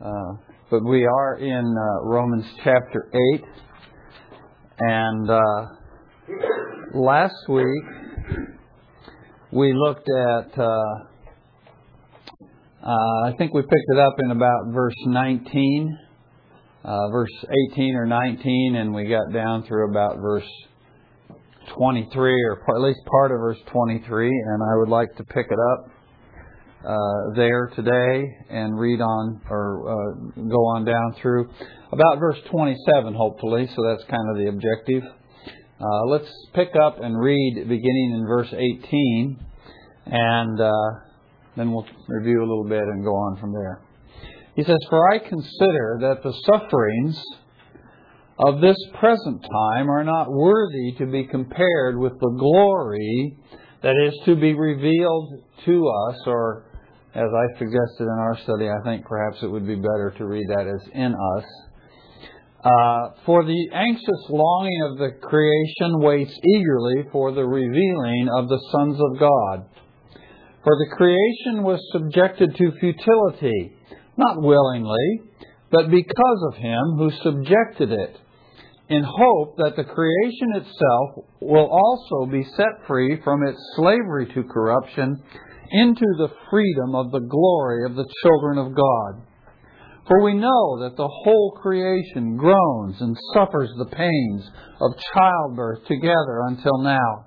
Uh, but we are in uh, Romans chapter 8. And uh, last week we looked at, uh, uh, I think we picked it up in about verse 19, uh, verse 18 or 19, and we got down through about verse 23, or at least part of verse 23. And I would like to pick it up there today and read on or uh, go on down through about verse 27, hopefully. So that's kind of the objective. Uh, let's pick up and read beginning in verse 18, and uh, then we'll review a little bit and go on from there. He says, For I consider that the sufferings of this present time are not worthy to be compared with the glory that is to be revealed to us, or as I suggested in our study, I think perhaps it would be better to read that as in us. Uh, for the anxious longing of the creation waits eagerly for the revealing of the sons of God. For the creation was subjected to futility, not willingly, but because of him who subjected it, in hope that the creation itself will also be set free from its slavery to corruption into the freedom of the glory of the children of God. For we know that the whole creation groans and suffers the pains of childbirth together until now.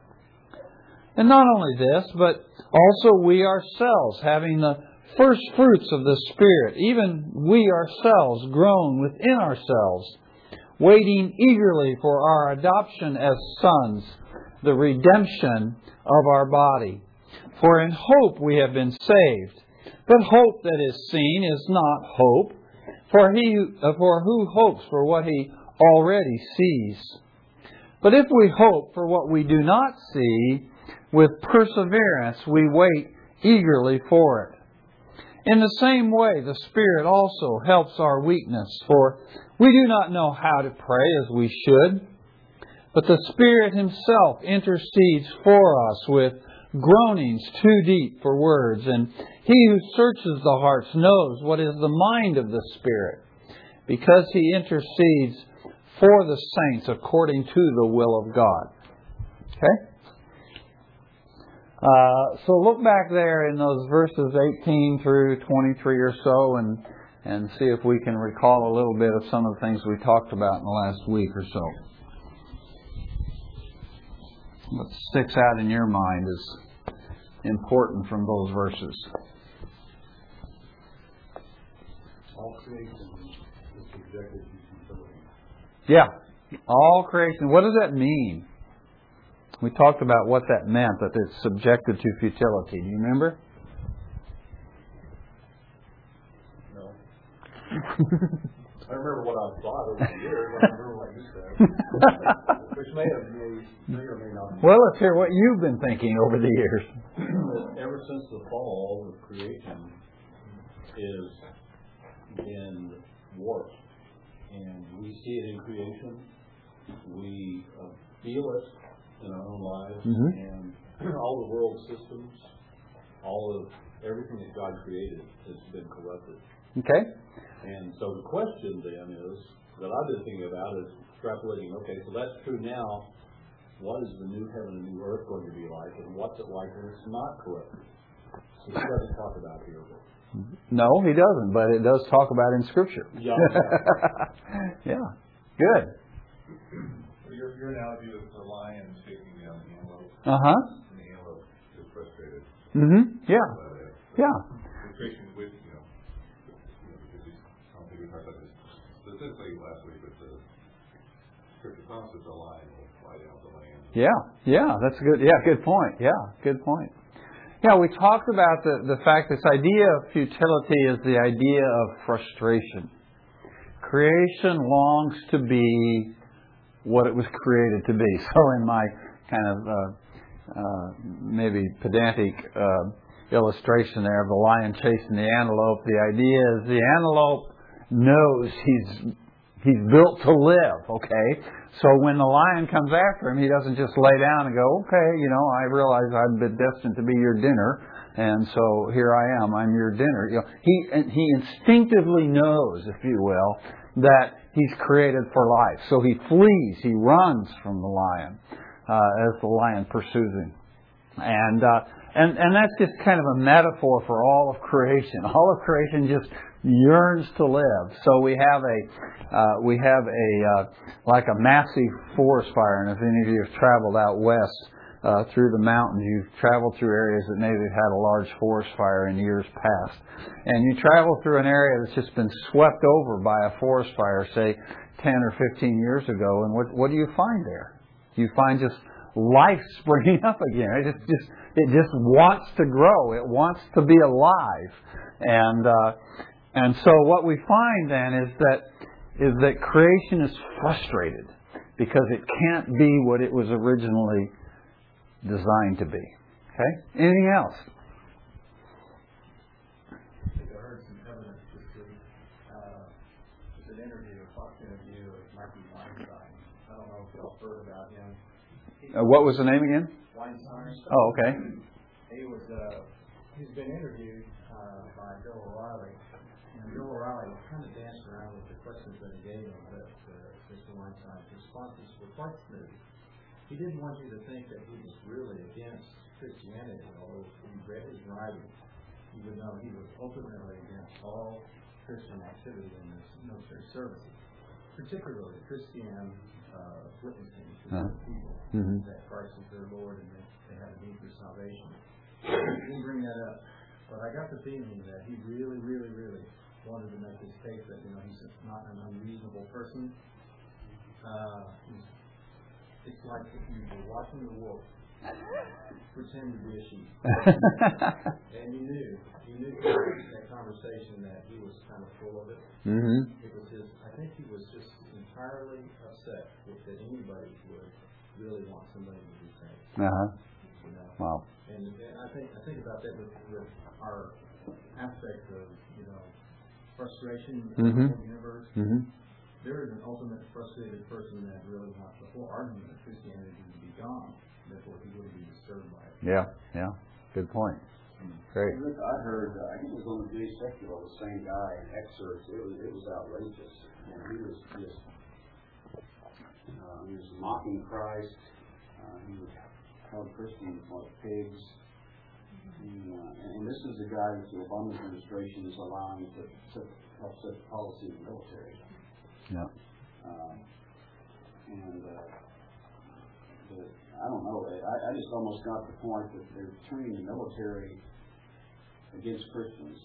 And not only this, but also we ourselves, having the first fruits of the Spirit, even we ourselves groan within ourselves, waiting eagerly for our adoption as sons, the redemption of our body. For in hope we have been saved. But hope that is seen is not hope, for he for who hopes for what he already sees. But if we hope for what we do not see, with perseverance we wait eagerly for it. In the same way, the Spirit also helps our weakness, for we do not know how to pray as we should, but the Spirit Himself intercedes for us with groanings too deep for words, and He who searches the hearts knows what is the mind of the Spirit, because He intercedes for the saints according to the will of God. Okay? Uh, so look back there in those verses 18 through 23 or so and, and see if we can recall a little bit of some of the things we talked about in the last week or so. What sticks out in your mind is important from those verses. All creation is subjected to futility. Yeah, all creation. What does that mean? We talked about what that meant, that it's subjected to futility. Do you remember? No. I remember what I thought over the years. I remember what you said, which may have may, or may not. Well, let's hear what you've been thinking over the years. Ever since the fall, the creation is been warped, and we see it in creation. We uh, feel it in our own lives, Mhm. and all the world systems, all of everything that God created has been corrupted. Okay? And so the question then is, that I've been thinking about is extrapolating, okay, so that's true now. What is the new heaven and new earth going to be like, and what's it like when it's not corrupted? So he doesn't talk about here, but No, he doesn't, but it does talk about in Scripture. Yeah. yeah. Good. So Your, your analogy of the lion shaking down the antelope, Uh huh. and the antelope is frustrated Mm-hmm. Yeah. by that. Yeah. Frustration with, you know, you know, because he's, I don't think we talked about this specifically last week, but the scripture promises the lion will fly down the land. Yeah. Yeah. That's a good. Yeah. Good point. Yeah. Good point. Yeah. We talked about the the fact this idea of futility is the idea of frustration. Creation longs to be what it was created to be. So in my kind of uh, uh, maybe pedantic uh, illustration there of the lion chasing the antelope, the idea is the antelope knows he's he's built to live. Okay, so when the lion comes after him, he doesn't just lay down and go, okay, you know, I realize I've been destined to be your dinner. And so here I am. I'm your dinner. You know, he he instinctively knows, if you will, that he's created for life. So he flees. He runs from the lion uh, as the lion pursues him. And uh, and and that's just kind of a metaphor for all of creation. All of creation just yearns to live. So we have a uh, we have a uh, like a massive forest fire, and if any of you have traveled out west uh, through the mountains, you've traveled through areas that maybe have had a large forest fire in years past, and you travel through an area that's just been swept over by a forest fire, say 10 or 15 years ago, and what what do you find there? You find just life springing up again. It just, just it just wants to grow. It wants to be alive, and uh, and so what we find then is that is that creation is frustrated because it can't be what it was originally designed to be. Okay? Anything else? I heard some evidence this week. Uh, it's an interview, a Fox interview with Mikey Weinstein. I don't know if y'all heard about him. Uh, what was the name again? Weinstein. Oh, okay. He was, uh, he's been interviewed, uh, by Bill O'Reilly. And Bill O'Reilly kind of danced around with the questions that he gave him, but, uh, Mr. Weinstein's responses were quite smooth. He didn't want you to think that he was really against Christianity, although if you read his writings, you would know he was openly against all Christian activity in this military services, particularly Christian, uh, witnessing to Uh-huh. people Mhm. that Christ is their Lord and that they have a need for salvation. He didn't bring that up, but I got the feeling that he really, really, really wanted to make his case that, you know, he's not an unreasonable person. Uh, it's like if you were watching the wolf pretend to be a sheep. And you knew, you knew from that conversation that he was kind of full of it. mm-hmm. It was his, I think he was just entirely upset with that anybody would really want somebody to be saved, Uh huh. you know? Wow. And, and I think, I think about that with, with our aspect of, frustration in the universe. Mm-hmm. There is an ultimate frustrated person that really wants the whole argument of Christianity to be gone, therefore he wouldn't be disturbed by it. Yeah. Yeah. Good point. Great. I heard, uh, I think it was on the Jay Sekulow, the same guy, excerpts, it was, it was outrageous. And he was just, uh, he was mocking Christ, uh, he was called Christians like pigs. Uh, and this is the guy that the Obama administration is allowing to, to help set the policy of the military. Yeah. Um, and, uh, but I don't know, I, I just almost got the point that they're turning the military against Christians,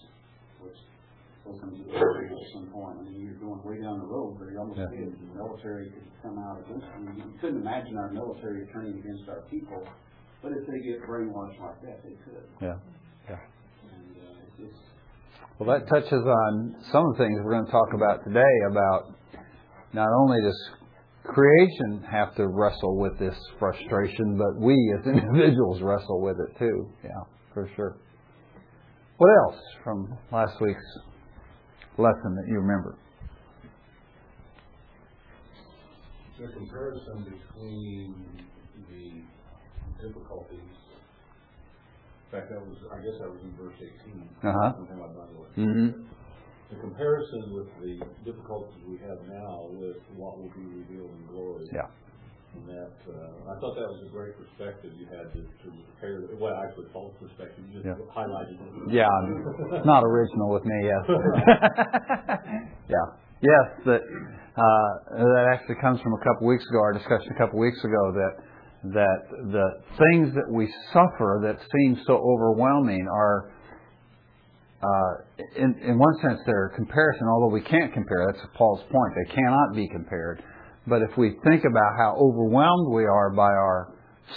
which opens the door at some point. I mean, you're going way down the road, but it almost Yeah. did. The military could come out against them. You couldn't imagine our military turning against our people, but if they get brainwashed like that, they could. Yeah. Yeah. And, uh, Well, that touches on some of the things we're going to talk about today about not only does creation have to wrestle with this frustration, but we as individuals wrestle with it too. Yeah, for sure. What else from last week's lesson that you remember? The comparison between the difficulties, in fact, that was, I guess that was in verse eighteen. Uh-huh. Something like that. Mm-hmm. The comparison with the difficulties we have now with what will be revealed in glory. Yeah. And that, uh, I thought that was a great perspective you had to, to the- well, actually false perspective, you just Yeah. highlighted it. Yeah, it's not original with me, yes. yeah. Yes, that uh, that actually comes from a couple weeks ago, our discussion a couple weeks ago that that the things that we suffer that seem so overwhelming are uh, in, in one sense, they're a comparison, although we can't compare. That's Paul's point. They cannot be compared. But if we think about how overwhelmed we are by our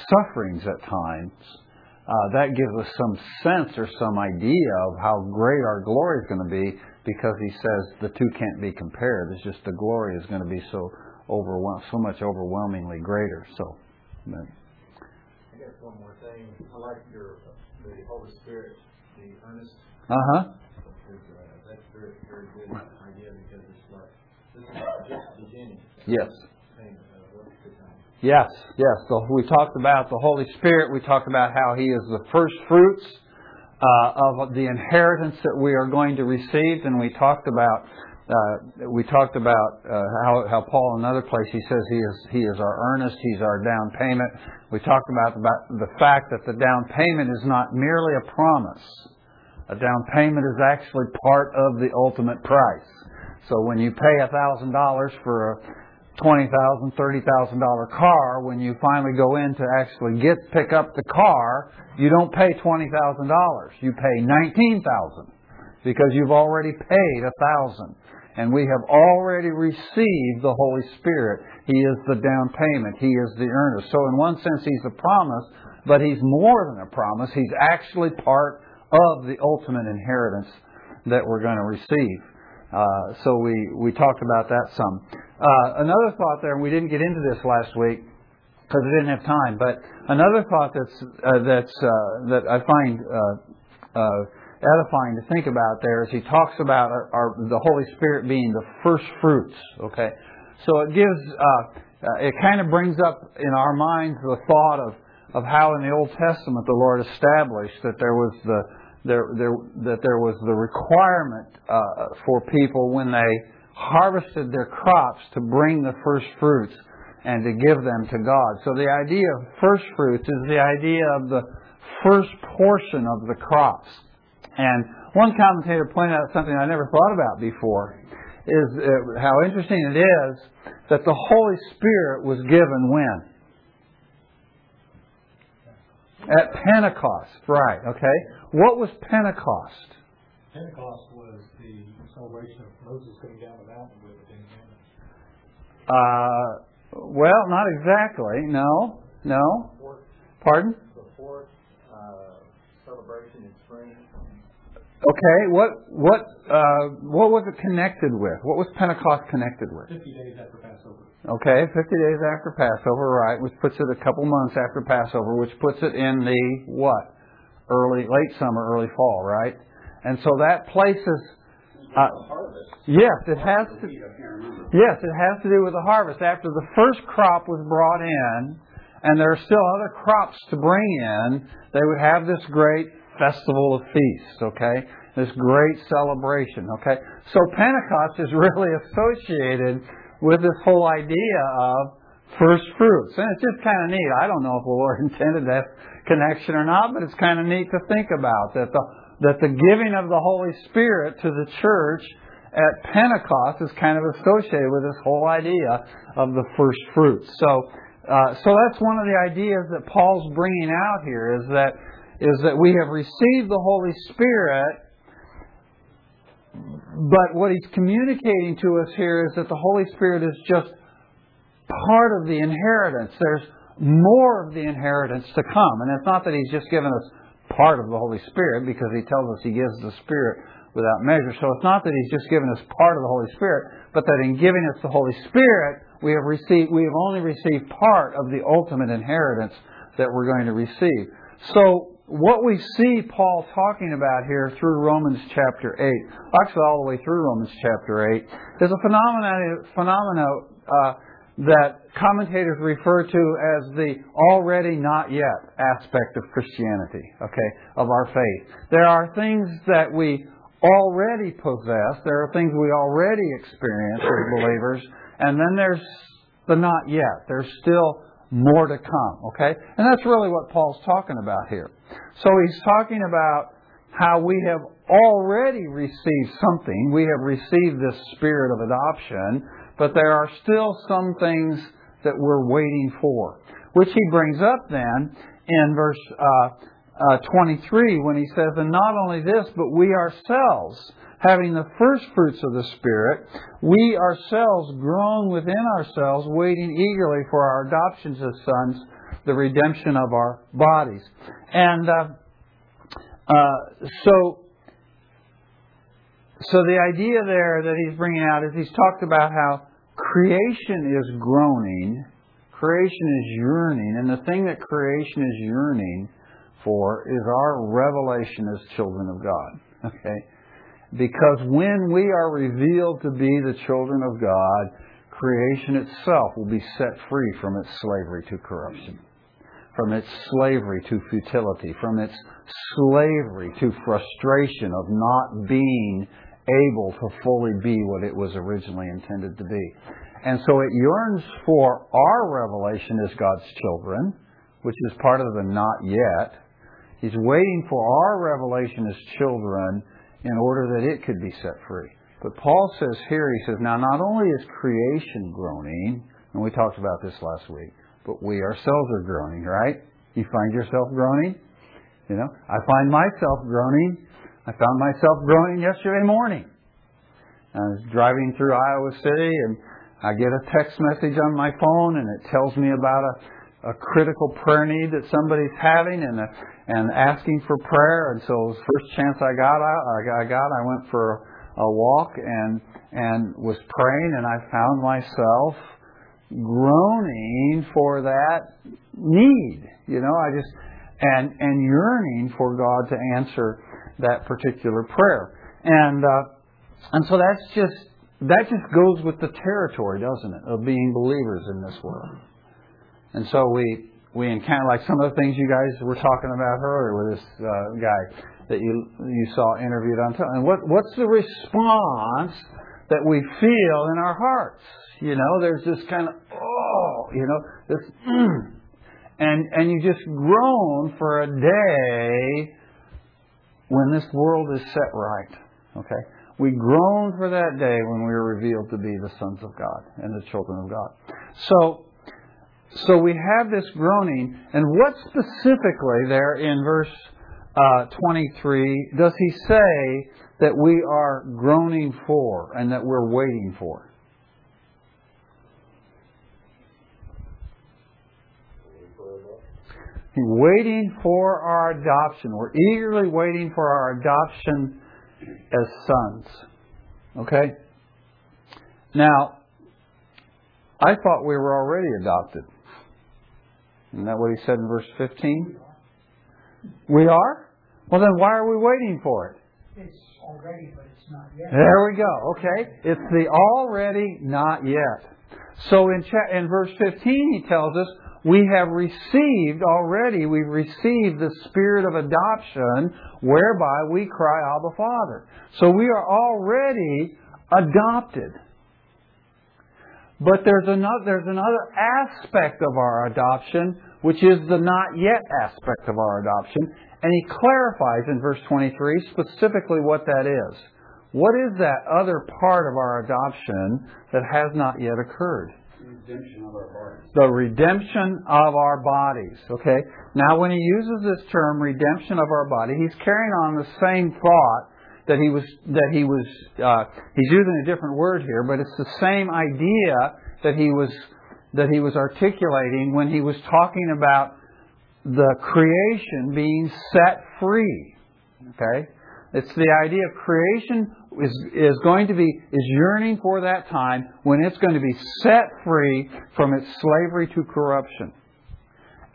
sufferings at times, uh, that gives us some sense or some idea of how great our glory is going to be because he says the two can't be compared. It's just the glory is going to be so overwhelm, so much overwhelmingly greater. So, but, I guess one more thing, I like your, the Holy Spirit, the earnest, uh-huh. is, uh, that's very, very good idea because it's like, this is just the beginning. Yes. Thing, uh, what's the time? Yes, yes. So we talked about the Holy Spirit. We talked about how He is the first fruits uh, of the inheritance that we are going to receive, and we talked about we talked about uh, how, Paul in another place he says he is he is our earnest, he's our down payment. We talked about the fact that the down payment is not merely a promise. A down payment is actually part of the ultimate price. So when you pay a thousand dollars for a twenty thousand, thirty thousand dollar $30,000 car, when you finally go in to actually get pick up the car, you don't pay twenty thousand dollars. You pay 19,000 because you've already paid a thousand and we have already received the Holy Spirit. He is the down payment. He is the earnest. So in one sense, He's a promise, but He's more than a promise. He's actually part of the ultimate inheritance that we're going to receive. Uh, so we, we talked about that some. Uh, another thought there, and we didn't get into this last week because we didn't have time, but another thought that's, uh, that's, uh, that I find uh, uh, edifying to think about there is he talks about our, our, the Holy Spirit being the first fruits. Okay, so it gives uh, it kind of brings up in our minds the thought of of how in the Old Testament the Lord established that there was the there, there that there was the requirement uh, for people when they harvested their crops to bring the first fruits and to give them to God. So the idea of first fruits is the idea of the first portion of the crops. And one commentator pointed out something I never thought about before is uh, how interesting it is that the Holy Spirit was given when? At Pentecost, right, okay. What was Pentecost? Pentecost was the celebration of Moses coming down the mountain with the Ten Commandments. Uh, well, not exactly. No, no. Pardon? The fourth uh, celebration in spring. Okay, what what uh, what was it connected with? What was Pentecost connected with? Fifty days after Passover. Okay, 50 days after Passover, right, which puts it a couple months after Passover, which puts it in the what? Early, late summer, early fall, right? And so that places. Uh, yes, it has to. Be Yes, it has to do with the harvest. After the first crop was brought in, and there are still other crops to bring in, they would have this great festival of feasts, okay? This great celebration, okay? So Pentecost is really associated with this whole idea of first fruits. And it's just kind of neat. I don't know if the Lord intended that connection or not, but it's kind of neat to think about that the that the giving of the Holy Spirit to the church at Pentecost is kind of associated with this whole idea of the first fruits. So, uh, so that's one of the ideas that Paul's bringing out here is that is that we have received the Holy Spirit, but what he's communicating to us here is that the Holy Spirit is just part of the inheritance. There's more of the inheritance to come. And it's not that he's just given us part of the Holy Spirit because he tells us he gives the Spirit without measure. So it's not that he's just given us part of the Holy Spirit, but that in giving us the Holy Spirit, we have received we have only received part of the ultimate inheritance that we're going to receive. So what we see Paul talking about here through Romans chapter 8, actually all the way through Romans chapter 8, is a phenomenon, uh, that commentators refer to as the already not yet aspect of Christianity, okay, of our faith. There are things that we already possess, there are things we already experience as believers, and then there's the not yet. There's still more to come, okay? And that's really what Paul's talking about here. So he's talking about how we have already received something. We have received this spirit of adoption, but there are still some things that we're waiting for. Which he brings up then in verse uh, uh, 23 when he says, And not only this, but we ourselves, having the first fruits of the Spirit, we ourselves groan within ourselves, waiting eagerly for our adoption as sons the redemption of our bodies. And uh, uh, so, so the idea there that he's bringing out is he's talked about how creation is groaning, creation is yearning, and the thing that creation is yearning for is our revelation as children of God. Okay? Because when we are revealed to be the children of God, creation itself will be set free from its slavery to corruption from its slavery to futility, from its slavery to frustration of not being able to fully be what it was originally intended to be. And so it yearns for our revelation as God's children, which is part of the not yet. He's waiting for our revelation as children in order that it could be set free. But Paul says here, he says, now not only is creation groaning, and we talked about this last week, but we ourselves are groaning, right? You find yourself groaning? You know, I find myself groaning. I found myself groaning yesterday morning. I was driving through Iowa City and I get a text message on my phone and it tells me about a, a critical prayer need that somebody's having and a, and asking for prayer. And so the first chance I got, I, I got, I went for a walk and and was praying and I found myself groaning for that need. You know, I just and and yearning for God to answer that particular prayer. And uh, and so that's just that just goes with the territory, doesn't it, of being believers in this world. And so we we encounter like some of the things you guys were talking about earlier with this uh, guy that you you saw interviewed on television. And what what's the response that we feel in our hearts? You know, there's this kind of oh, you know, this mm, and and you just groan for a day when this world is set right. Okay? We groan for that day when we are revealed to be the sons of God and the children of God. So so we have this groaning, and what specifically there in verse uh, 23 does he say that we are groaning for and that we're waiting for? waiting for our adoption. We're eagerly waiting for our adoption as sons. Okay? Now, I thought we were already adopted. Isn't that what he said in verse 15? We are? Well, then why are we waiting for it? It's already, but it's not yet. There we go. Okay? It's the already, not yet. So in, cha- in verse 15, he tells us we have received already, we've received the spirit of adoption whereby we cry, Abba, Father. So we are already adopted. But there's another, there's another aspect of our adoption, which is the not yet aspect of our adoption. And he clarifies in verse 23 specifically what that is. What is that other part of our adoption that has not yet occurred? redemption of our bodies. The redemption of our bodies. Okay? Now, when he uses this term, redemption of our body, he's carrying on the same thought that he was, that he was, uh, he's using a different word here, but it's the same idea that he was, that he was articulating when he was talking about the creation being set free. Okay? It's the idea of creation is, is going to be, is yearning for that time when it's going to be set free from its slavery to corruption.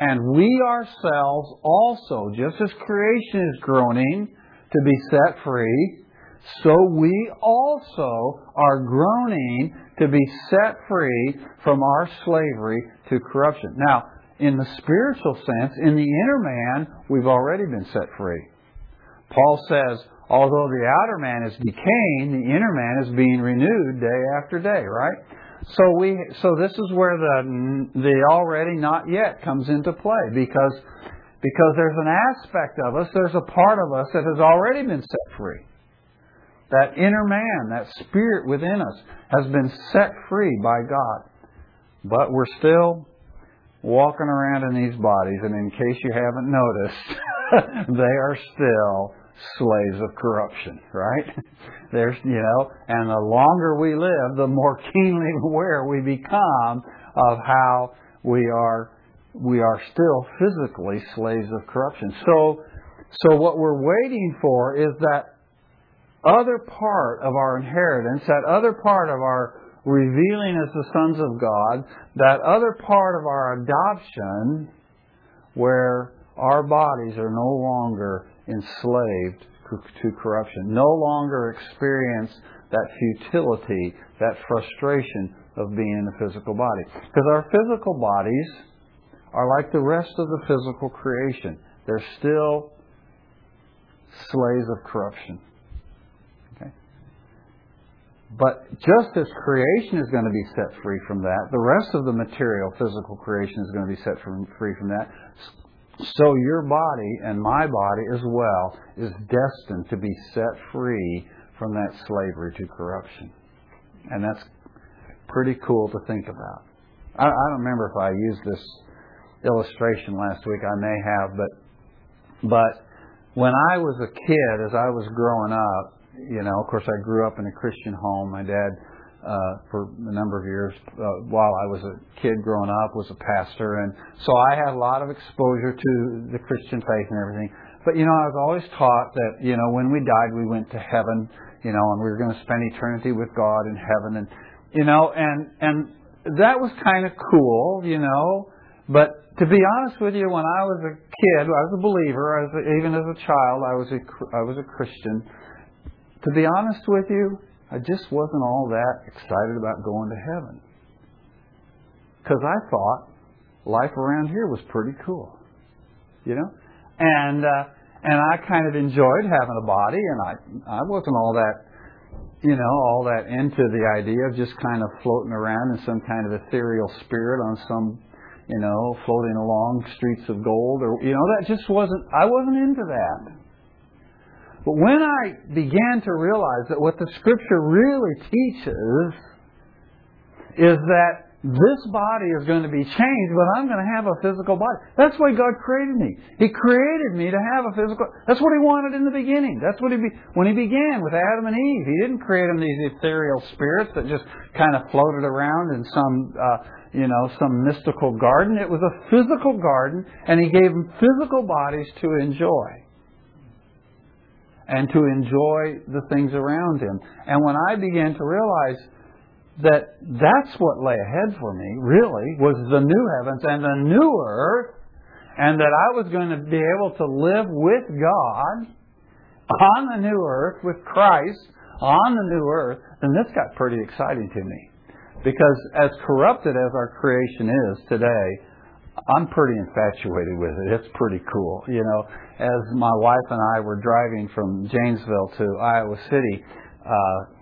And we ourselves also, just as creation is groaning to be set free, so we also are groaning to be set free from our slavery to corruption. Now, in the spiritual sense, in the inner man, we've already been set free. Paul says, although the outer man is decaying, the inner man is being renewed day after day, right? So we, so this is where the the already not yet comes into play because because there's an aspect of us, there's a part of us that has already been set free. That inner man, that spirit within us, has been set free by God. But we're still walking around in these bodies, and in case you haven't noticed, they are still slaves of corruption, right? There's, you know, and the longer we live, the more keenly aware we become of how we are, we are still physically slaves of corruption. So, so what we're waiting for is that other part of our inheritance, that other part of our revealing as the sons of God, that other part of our adoption where our bodies are no longer enslaved to corruption, no longer experience that futility, that frustration of being in the physical body. Because our physical bodies are like the rest of the physical creation. They're still slaves of corruption. Okay? But just as creation is going to be set free from that, the rest of the material, physical creation is going to be set from, free from that. So your body and my body as well is destined to be set free from that slavery to corruption. And that's pretty cool to think about. I, I don't remember if I used this illustration last week. I may have, but but when I was a kid, as I was growing up, you know, of course, I grew up in a Christian home. My dad, uh, for a number of years, uh, while I was a kid growing up, was a pastor, and so I had a lot of exposure to the Christian faith and everything. But you know, I was always taught that you know, when we died, we went to heaven, you know, and we were going to spend eternity with God in heaven, and you know, and and that was kind of cool, you know. But to be honest with you, when I was a kid, I was a believer. As a, even as a child, I was a I was a Christian. To be honest with you, I just wasn't all that excited about going to heaven because I thought life around here was pretty cool, you know, and uh, and I kind of enjoyed having a body, and I I wasn't all that you know, all that into the idea of just kind of floating around in some kind of ethereal spirit on some you know, floating along streets of gold or you know, that just wasn't I wasn't into that. But when I began to realize that what the scripture really teaches is that this body is going to be changed, but I'm going to have a physical body. That's why God created me. He created me to have a physical. That's what He wanted in the beginning. That's what He be, when He began with Adam and Eve. He didn't create them these ethereal spirits that just kind of floated around in some, uh, you know, some mystical garden. It was a physical garden, and He gave them physical bodies to enjoy and to enjoy the things around Him. And when I began to realize that that's what lay ahead for me, really, was the new heavens and the new earth, and that I was going to be able to live with God on the new earth, with Christ on the new earth, then this got pretty exciting to me. Because as corrupted as our creation is today, I'm pretty infatuated with it. It's pretty cool. You know, as my wife and I were driving from Janesville to Iowa City, uh,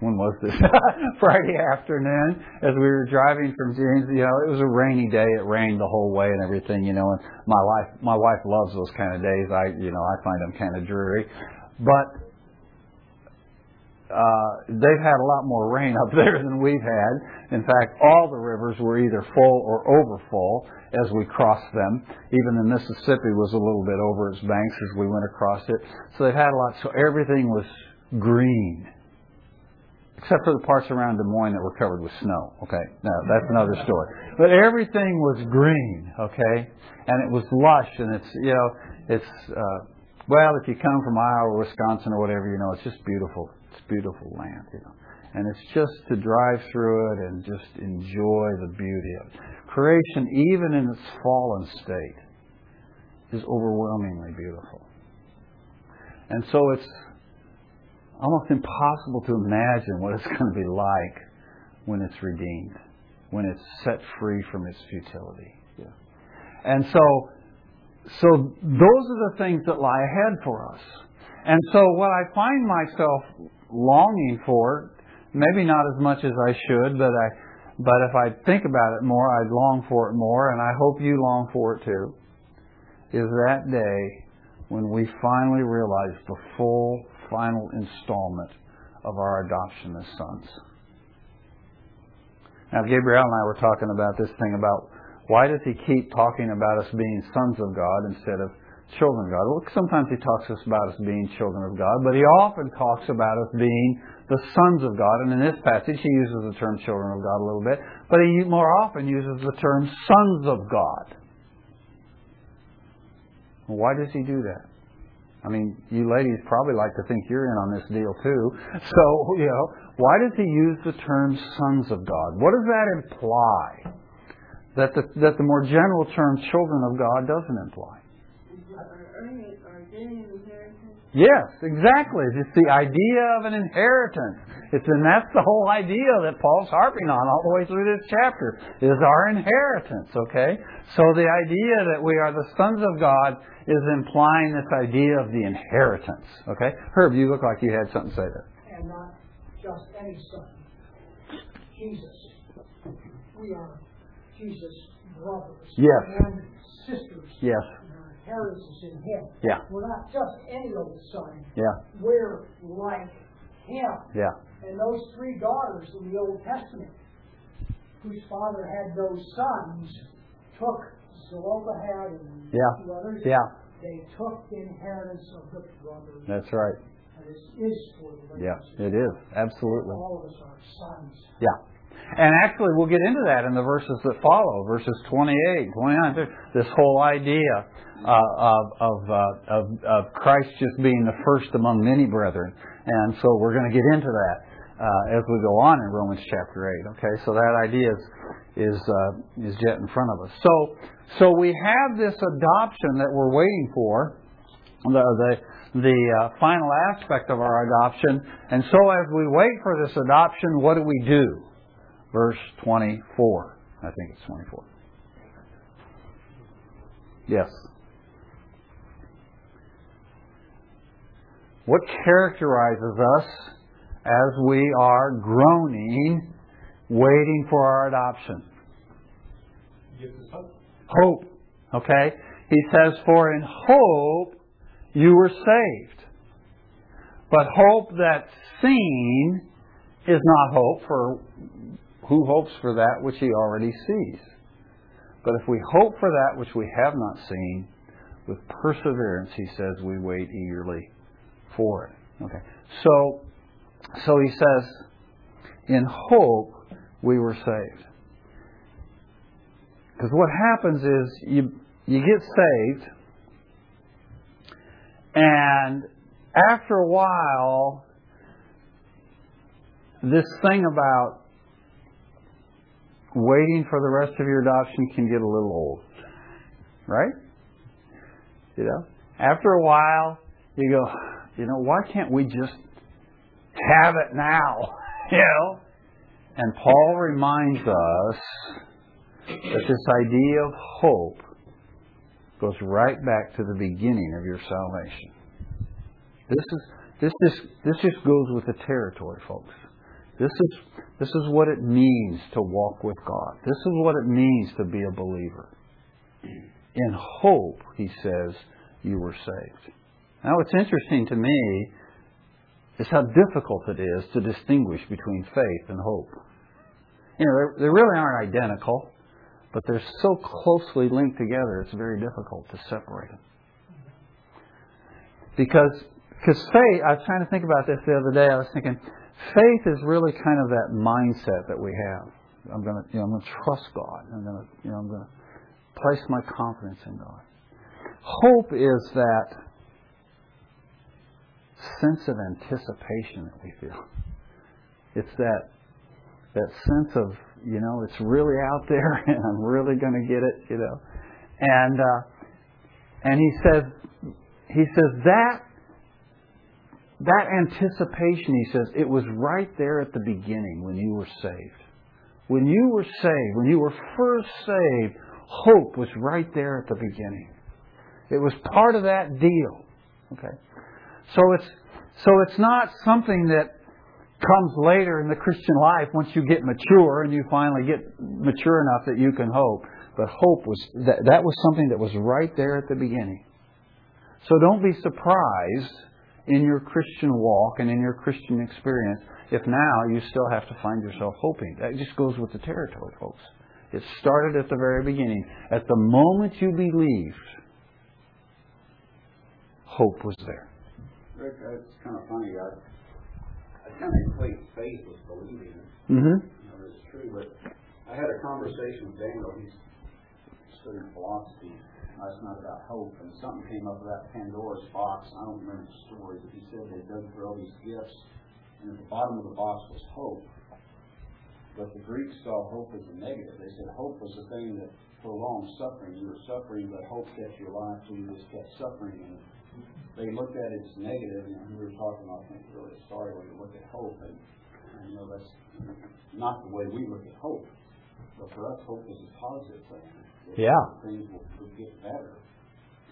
when was this? Friday afternoon, as we were driving from James. You know, it was a rainy day. It rained the whole way and everything. You know, and my wife, my wife loves those kind of days. I, you know, I find them kind of dreary, but uh, they've had a lot more rain up there than we've had. In fact, all the rivers were either full or over full as we crossed them. Even the Mississippi was a little bit over its banks as we went across it. So they've had a lot. So everything was green except for the parts around Des Moines that were covered with snow. Okay, now that's another story. But everything was green. Okay, and it was lush, and it's you know it's uh, well if you come from Iowa Wisconsin or whatever, you know it's just beautiful. It's beautiful land, you know, and it's just to drive through it and just enjoy the beauty of it. Creation, even in its fallen state, is overwhelmingly beautiful. And so it's almost impossible to imagine what it's going to be like when it's redeemed, when it's set free from its futility. Yeah. And so, so those are the things that lie ahead for us. And so what I find myself longing for, maybe not as much as I should, but I, but if I think about it more, I'd long for it more, and I hope you long for it too, is that day when we finally realize the full final installment of our adoption as sons. Now, Gabriel and I were talking about this thing about why does he keep talking about us being sons of God instead of children of God? Well, sometimes he talks about us being children of God, but he often talks about us being the sons of God. And in this passage, he uses the term children of God a little bit, but he more often uses the term sons of God. Why does he do that? I mean, you ladies probably like to think you're in on this deal too. So, you know, why does he use the term sons of God? What does that imply? That the, that the more general term children of God doesn't imply. Yes, exactly. It's the idea of an inheritance. It's and that's the whole idea that Paul's harping on all the way through this chapter is our inheritance. Okay, so the idea that we are the sons of God is implying this idea of the inheritance. Okay, Herb, you look like you had something to say there. And not just any son. Jesus. We are Jesus' brothers. Yes. And sisters. Yes. Inheritance is in Him. Yeah. We're not just any old son. Yeah. We're like Him. Yeah. And those three daughters in the Old Testament, whose father had no sons, took Zelophehad and Yeah. two others. Yeah. They took the inheritance of the brothers. That's right. And it is for the Yeah, it is absolutely. All of us are sons. Yeah. And actually, we'll get into that in the verses that follow, verses 28, 29. This whole idea uh, of of, uh, of of Christ just being the first among many brethren, and so we're going to get into that uh, as we go on in Romans chapter 8. Okay, so that idea is is uh, is yet in front of us. So so we have this adoption that we're waiting for, the the the uh, final aspect of our adoption, and so as we wait for this adoption, what do we do? Verse 24. I think it's 24. Yes. What characterizes us as we are groaning, waiting for our adoption? Hope. Okay? He says, For in hope you were saved. But hope that's seen is not hope, for who hopes for that which he already sees? But if we hope for that which we have not seen, with perseverance, he says, we wait eagerly for it. Okay. So, so he says, in hope we were saved. Because what happens is you you get saved, and after a while, this thing about waiting for the rest of your adoption can get a little old. Right? You know? After a while, you go, you know, why can't we just have it now? You know? And Paul reminds us that this idea of hope goes right back to the beginning of your salvation. This is this just this just goes with the territory, folks. This is this is what it means to walk with God. This is what it means to be a believer. In hope, he says, you were saved. Now, what's interesting to me is how difficult it is to distinguish between faith and hope. You know, they really aren't identical, but they're so closely linked together, it's very difficult to separate them. Because because faith, I was trying to think about this the other day. I was thinking, faith is really kind of that mindset that we have. I'm going to, you know, I'm going to trust God. I'm going to, you know, I'm going to place my confidence in God. Hope is that sense of anticipation that we feel. It's that that sense of, you know, it's really out there, and I'm really going to get it, you know. And uh, and he says, he says that that anticipation, he says, it was right there at the beginning when you were saved. When you were saved, when you were first saved, hope was right there at the beginning. It was part of that deal. Okay? So it's so it's not something that comes later in the Christian life once you get mature and you finally get mature enough that you can hope. But hope was that, that was something that was right there at the beginning. So don't be surprised in your Christian walk and in your Christian experience if now you still have to find yourself hoping. That just goes with the territory, folks. It started at the very beginning. At the moment you believed, hope was there. Rick, it's kind of funny. I, I kind of equate faith with believing. Mm-hmm. You know, it's true, but I had a conversation with Daniel. He's studying philosophy last night about hope, and something came up about Pandora's box. I don't remember the story, but he said they dug through all these gifts, and at the bottom of the box was hope. But the Greeks saw hope as a negative. They said hope was the thing that prolonged suffering. You were suffering, but hope kept you alive, so you just kept suffering. And they looked at it as negative, you we were talking about, I think, really a story where you look at hope, and, and you know, that's not the way we look at hope. But for us, hope is a positive thing. Yeah. Things will, will get better.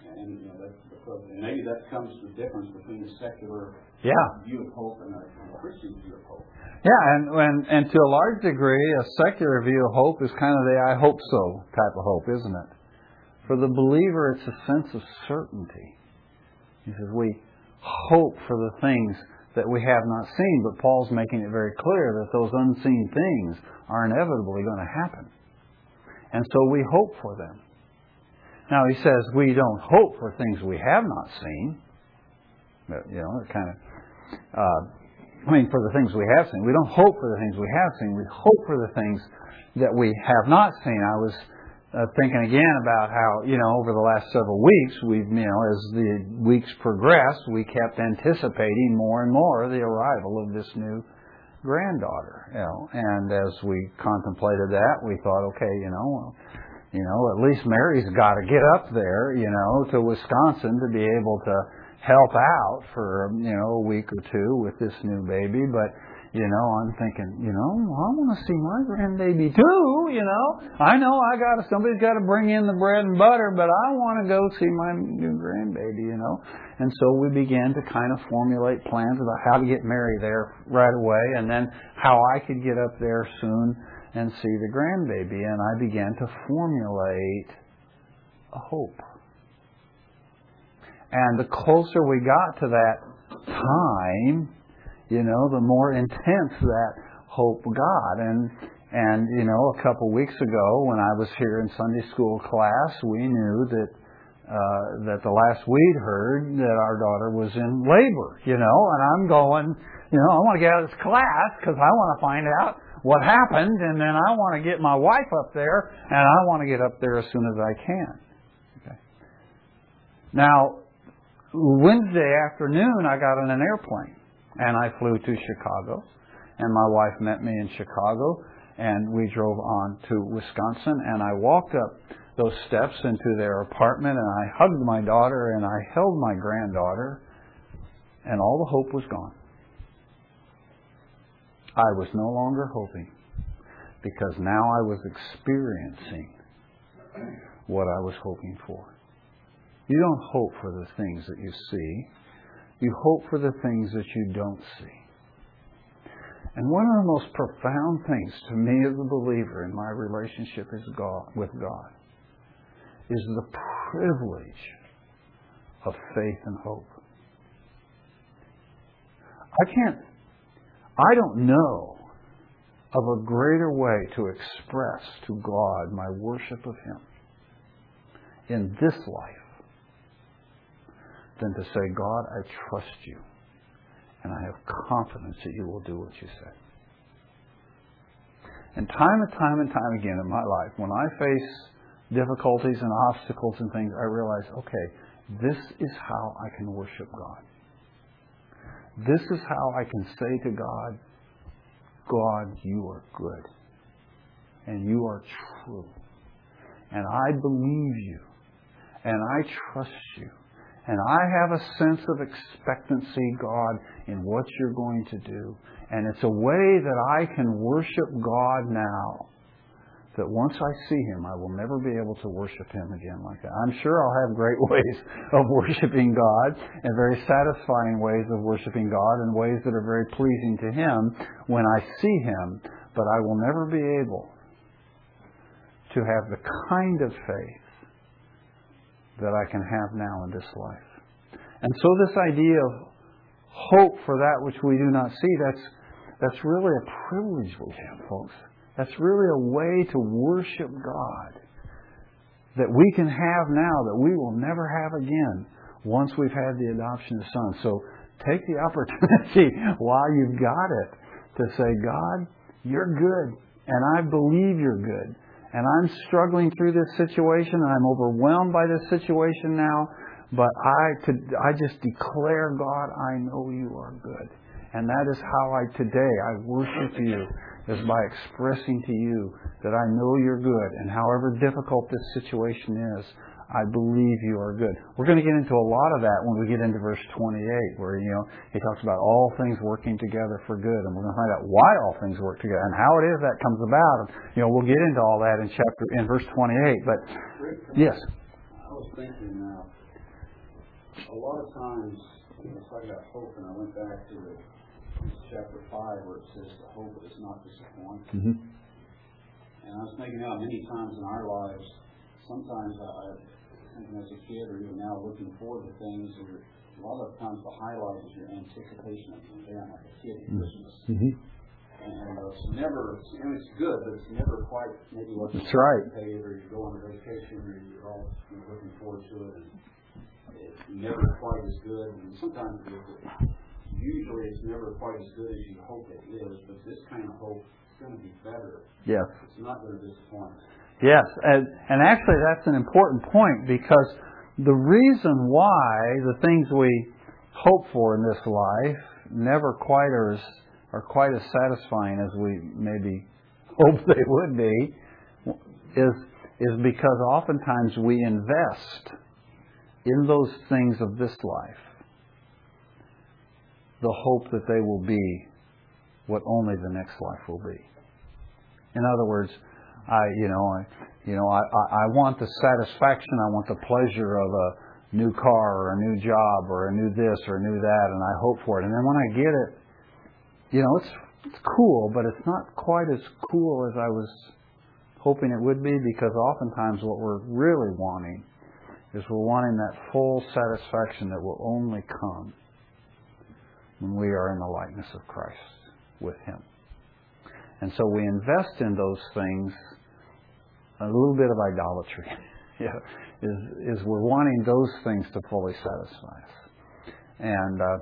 And, you know, that's because, and maybe that comes the difference between the secular Yeah. view of hope and a, a Christian view of hope. Yeah, and, and and to a large degree, a secular view of hope is kind of the "I hope so" type of hope, isn't it? For the believer, it's a sense of certainty. He says we hope for the things that we have not seen, but Paul's making it very clear that those unseen things are inevitably going to happen, and so we hope for them. Now he says we don't hope for things we have not seen. But, you know, it kind of. Uh, I mean, for the things we have seen. We don't hope for the things we have seen. We hope for the things that we have not seen. I was uh, thinking again about how, you know, over the last several weeks, we've, you know, as the weeks progressed, we kept anticipating more and more the arrival of this new granddaughter. You know, and as we contemplated that, we thought, okay, you know, well, you know, at least Mary's got to get up there, you know, to Wisconsin to be able to help out for you know a week or two with this new baby but you know i'm thinking you know i want to see my grandbaby too you know. I know i got to somebody's got to bring in the bread and butter but i want to go see my new grandbaby you know. And so we began to kind of formulate plans about how to get mary there right away and then how i could get up there soon and see the grandbaby. And i began to formulate a hope. And the closer we got to that time, you know, the more intense that hope got. And and you know, a couple weeks ago when I was here in Sunday school class, we knew that uh, that the last we'd heard that our daughter was in labor. You know, and I'm going, you know, I want to get out of this class because I want to find out what happened, and then I want to get my wife up there, and I want to get up there as soon as I can. Okay. Now, Wednesday afternoon, I got on an airplane and I flew to Chicago. And my wife met me in Chicago, and we drove on to Wisconsin. And I walked up those steps into their apartment, and I hugged my daughter, and I held my granddaughter, and all the hope was gone. I was no longer hoping because now I was experiencing what I was hoping for. You don't hope for the things that you see. You hope for the things that you don't see. And one of the most profound things to me as a believer in my relationship is God, with God is the privilege of faith and hope. I can't, I don't know of a greater way to express to God my worship of Him in this life than to say, God, I trust you, and I have confidence that you will do what you say. And time and time and time again in my life, when I face difficulties and obstacles and things, I realize, okay, this is how I can worship God. This is how I can say to God, God, you are good. And you are true. And I believe you. And I trust you. And I have a sense of expectancy, God, in what you're going to do. And it's a way that I can worship God now. That once I see Him, I will never be able to worship Him again like that. I'm sure I'll have great ways of worshiping God and very satisfying ways of worshiping God and ways that are very pleasing to Him when I see Him. But I will never be able to have the kind of faith that I can have now in this life. And so this idea of hope for that which we do not see, that's, that's really a privilege we have, folks. That's really a way to worship God that we can have now that we will never have again once we've had the adoption of sons. So take the opportunity while you've got it to say, God, you're good, and I believe you're good and I'm struggling through this situation, and I'm overwhelmed by this situation now, but I, to, I just declare, God, I know you are good. And that is how I today, I worship you, is by expressing to you that I know you're good, and however difficult this situation is, I believe you are good. We're going to get into a lot of that when we get into verse 28, where, you know, he talks about all things working together for good. And we're going to find out why all things work together and how it is that comes about. And, you know, we'll get into all that in chapter, in verse 28. But, yes. I was thinking, uh, a lot of times, you know, talking about hope, and I went back to the chapter 5 where it says, the hope is not disappoint. Mm-hmm. And I was thinking how many times in our lives, sometimes I, I thinking as a kid or even now looking forward to things, or a lot of times the highlight is your anticipation of an event, like a kid at Christmas. Mm-hmm. And uh, it's never, I mean, it's good, but it's never quite maybe what That's right. paid, or you go on a vacation, or you're all you know, looking forward to it, and it's never quite as good. And sometimes it's, usually it's never quite as good as you hope it is, but this kind of hope is going to be better. Yes. It's not going to disappoint. Yes, and, and actually that's an important point because the reason why the things we hope for in this life never quite are as, are quite as satisfying as we maybe hope they would be is is because oftentimes we invest in those things of this life the hope that they will be what only the next life will be. In other words, I, you know, I, you know, I, I, want the satisfaction, I want the pleasure of a new car or a new job or a new this or a new that, and I hope for it. And then when I get it, you know, it's it's cool, but it's not quite as cool as I was hoping it would be because oftentimes what we're really wanting is we're wanting that full satisfaction that will only come when we are in the likeness of Christ with Him. And so we invest in those things a little bit of idolatry. yeah, is is we're wanting those things to fully satisfy us, and uh,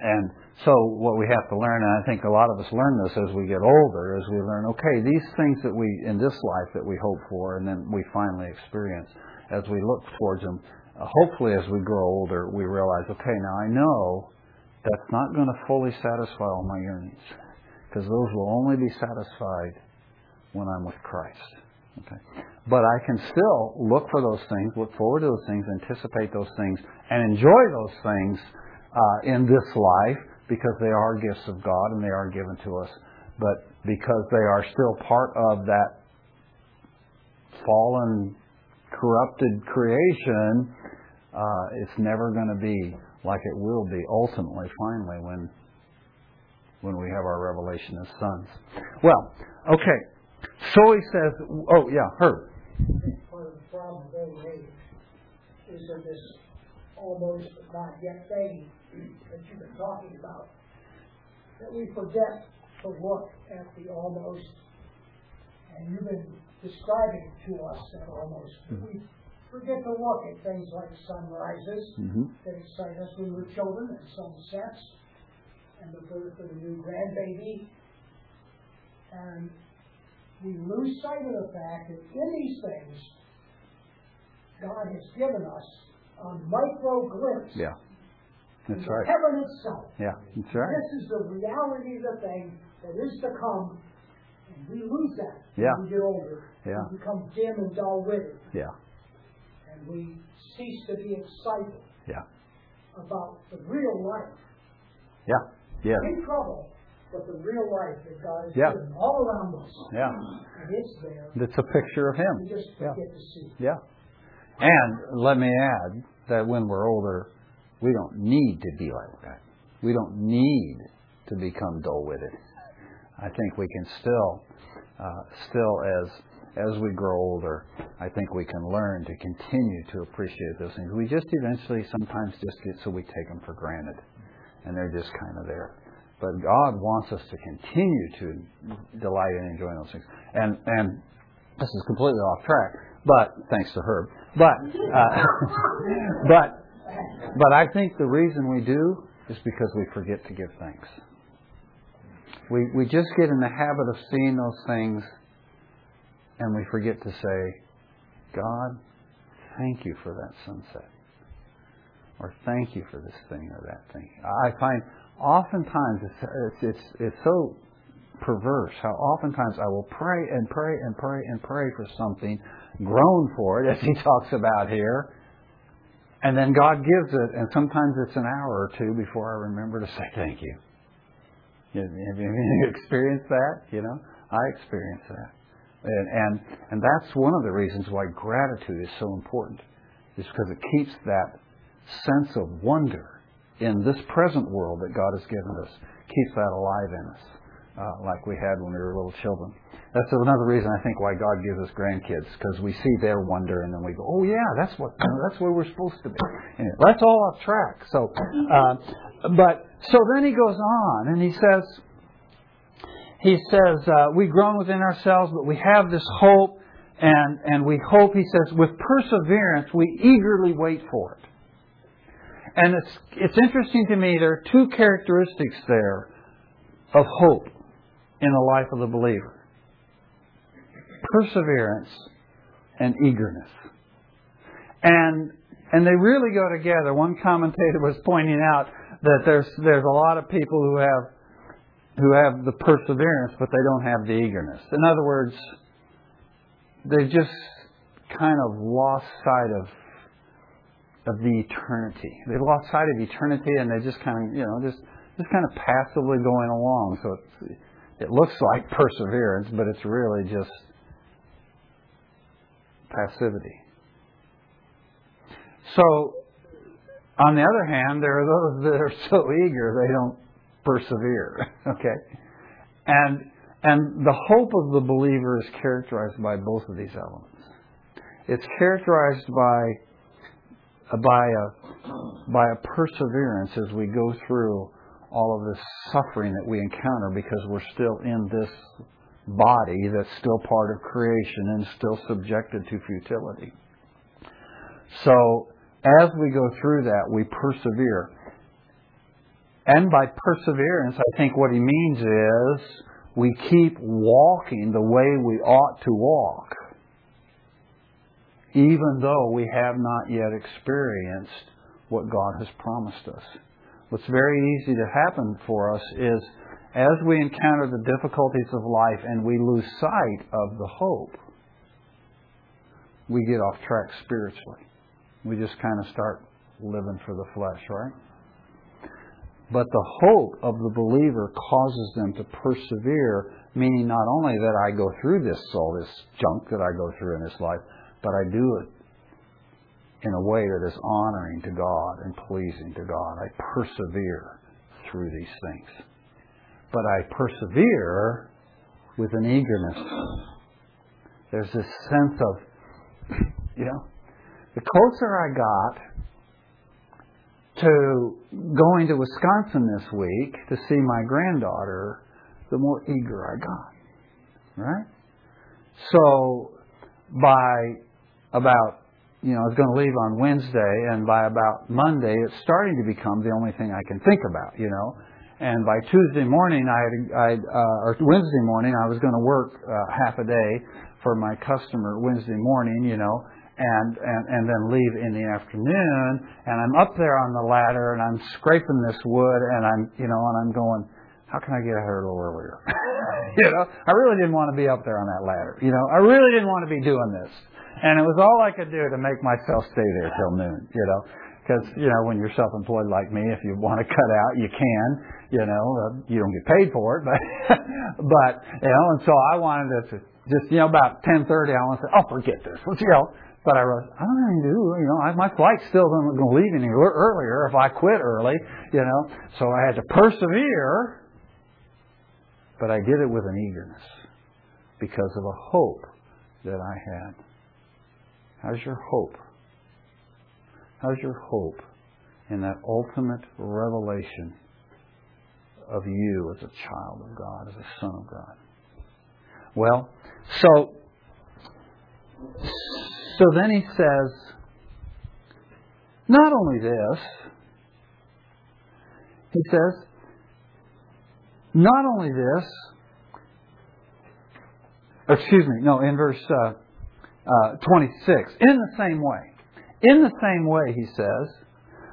and so what we have to learn, and I think a lot of us learn this as we get older, is we learn okay these things that we in this life that we hope for, and then we finally experience as we look towards them. Uh, hopefully, as we grow older, we realize okay now I know that's not going to fully satisfy all my yearnings because those will only be satisfied when I'm with Christ. Okay. But I can still look for those things, look forward to those things, anticipate those things, and enjoy those things uh, in this life because they are gifts of God and they are given to us. But because they are still part of that fallen, corrupted creation, uh, it's never going to be like it will be ultimately, finally, when when we have our revelation as sons. Well, okay. So he says, oh yeah, her. Part of the problem old is that this almost not yet thing that you've been talking about, that we forget to look at the almost, and you've been describing to us that almost. We forget to look at things like sunrises Mm-hmm. that excite us when we're children, and sunsets, and the birth of a new grandbaby. And we lose sight of the fact that in these things, God has given us a micro glimpse Yeah, that's right. heaven itself. Yeah, that's right. This is the reality of the thing that is to come, and we lose that Yeah. when we get older. Yeah. We become dim and dull-witted, Yeah, and we cease to be excited yeah, about the real life. yeah, yeah, In trouble, but the real life that God has Yeah. all around us. yeah. And it's there. That's a picture of Him. We just Yeah. forget to see. Yeah. And let me add that when we're older, we don't need to be like that. We don't need to become dull-witted. I think we can still, uh, still as as we grow older, I think we can learn to continue to appreciate those things. We just eventually sometimes just get so we take them for granted, and they're just kind of there. But God wants us to continue to delight in enjoying those things. And and this is completely off track, but thanks to Herb. But uh, but but I think the reason we do is because we forget to give thanks. We we just get in the habit of seeing those things, and we forget to say, God, thank you for that sunset, or thank you for this thing or that thing. I find oftentimes it's it's it's, so perverse. How oftentimes I will pray and pray and pray and pray for something, groan for it, as he talks about here, and then God gives it, and sometimes it's an hour or two before I remember to say thank you. Have you experienced that? You know, I experienced that, and and and that's one of the reasons why gratitude is so important, is because it keeps that sense of wonder in this present world that God has given us, keeps that alive in us, uh, like we had when we were little children. That's another reason I think why God gives us grandkids, because we see their wonder and then we go, oh yeah, that's what that's where we're supposed to be. Anyway, that's all off track. So, uh, but so then he goes on and he says, he says, uh, we groan within ourselves, but we have this hope, and and we hope. He says, with perseverance, we eagerly wait for it. And it's, it's interesting to me, there are two characteristics there of hope in the life of the believer perseverance and eagerness. And, and they really go together. One commentator was pointing out that there's, there's a lot of people who have, who have the perseverance, but they don't have the eagerness. In other words, they just kind of lost sight of of the eternity. They've lost sight of eternity and they just kind of, you know, just just kind of passively going along. So it's, it looks like perseverance, but it's really just passivity. So, on the other hand, there are those that are so eager they don't persevere. Okay, and and the hope of the believer is characterized by both of these elements. It's characterized by by a, by a perseverance as we go through all of this suffering that we encounter because we're still in this body that's still part of creation and still subjected to futility. So, as we go through that, we persevere. And by perseverance, I think what he means is we keep walking the way we ought to walk even though we have not yet experienced what God has promised us. What's very easy to happen for us is as we encounter the difficulties of life and we lose sight of the hope, we get off track spiritually. We just kind of start living for the flesh, right? But the hope of the believer causes them to persevere, meaning not only that I go through this soul, this junk that I go through in this life, but I do it in a way that is honoring to God and pleasing to God. I persevere through these things. But I persevere with an eagerness. There's this sense of, you know, the closer I got to going to Wisconsin this week to see my granddaughter, the more eager I got. Right? So, by about, you know, I was going to leave on Wednesday, and by about Monday, it's starting to become the only thing I can think about, you know. And by Tuesday morning, I had, I uh, or Wednesday morning, I was going to work uh, half a day for my customer Wednesday morning, you know, and, and, and then leave in the afternoon. And I'm up there on the ladder and I'm scraping this wood and I'm, you know, and I'm going, how can I get out here a little earlier? you know, I really didn't want to be up there on that ladder. You know, I really didn't want to be doing this. And it was all I could do to make myself stay there till noon, you know. Because, you know, when you're self-employed like me, if you want to cut out, you can, you know, uh, you don't get paid for it, but, but, you know, and so I wanted to just, you know, about 10.30, I want to say, oh, forget this, let's go. But I wrote, I don't even do, you know, I, my flight's still wasn't going to leave any earlier if I quit early, you know. So I had to persevere, but I did it with an eagerness because of a hope that I had. How's your hope? How's your hope in that ultimate revelation of you as a child of God, as a son of God? Well, so so then he says, not only this, he says, not only this, excuse me, no, in verse uh, uh, 26. In the same way, in the same way, he says,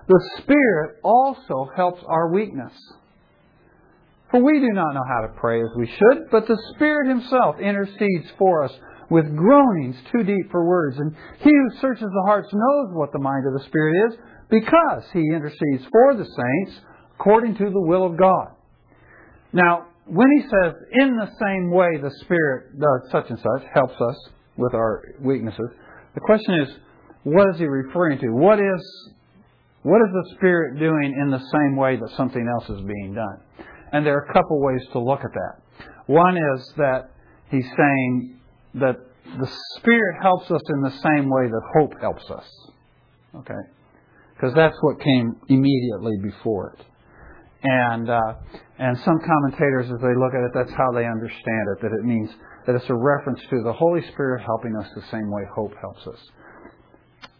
the Spirit also helps our weakness. For we do not know how to pray as we should, but the Spirit Himself intercedes for us with groanings too deep for words. And He who searches the hearts knows what the mind of the Spirit is, because He intercedes for the saints according to the will of God. Now, when He says, in the same way the Spirit does such and such, helps us with our weaknesses, the question is, what is He referring to? What is what is the Spirit doing in the same way that something else is being done? And there are a couple ways to look at that. One is that he's saying that the Spirit helps us in the same way that hope helps us. Okay? Because that's what came immediately before it. And uh, and some commentators, as they look at it, that's how they understand it. That it means that it's a reference to the Holy Spirit helping us the same way hope helps us.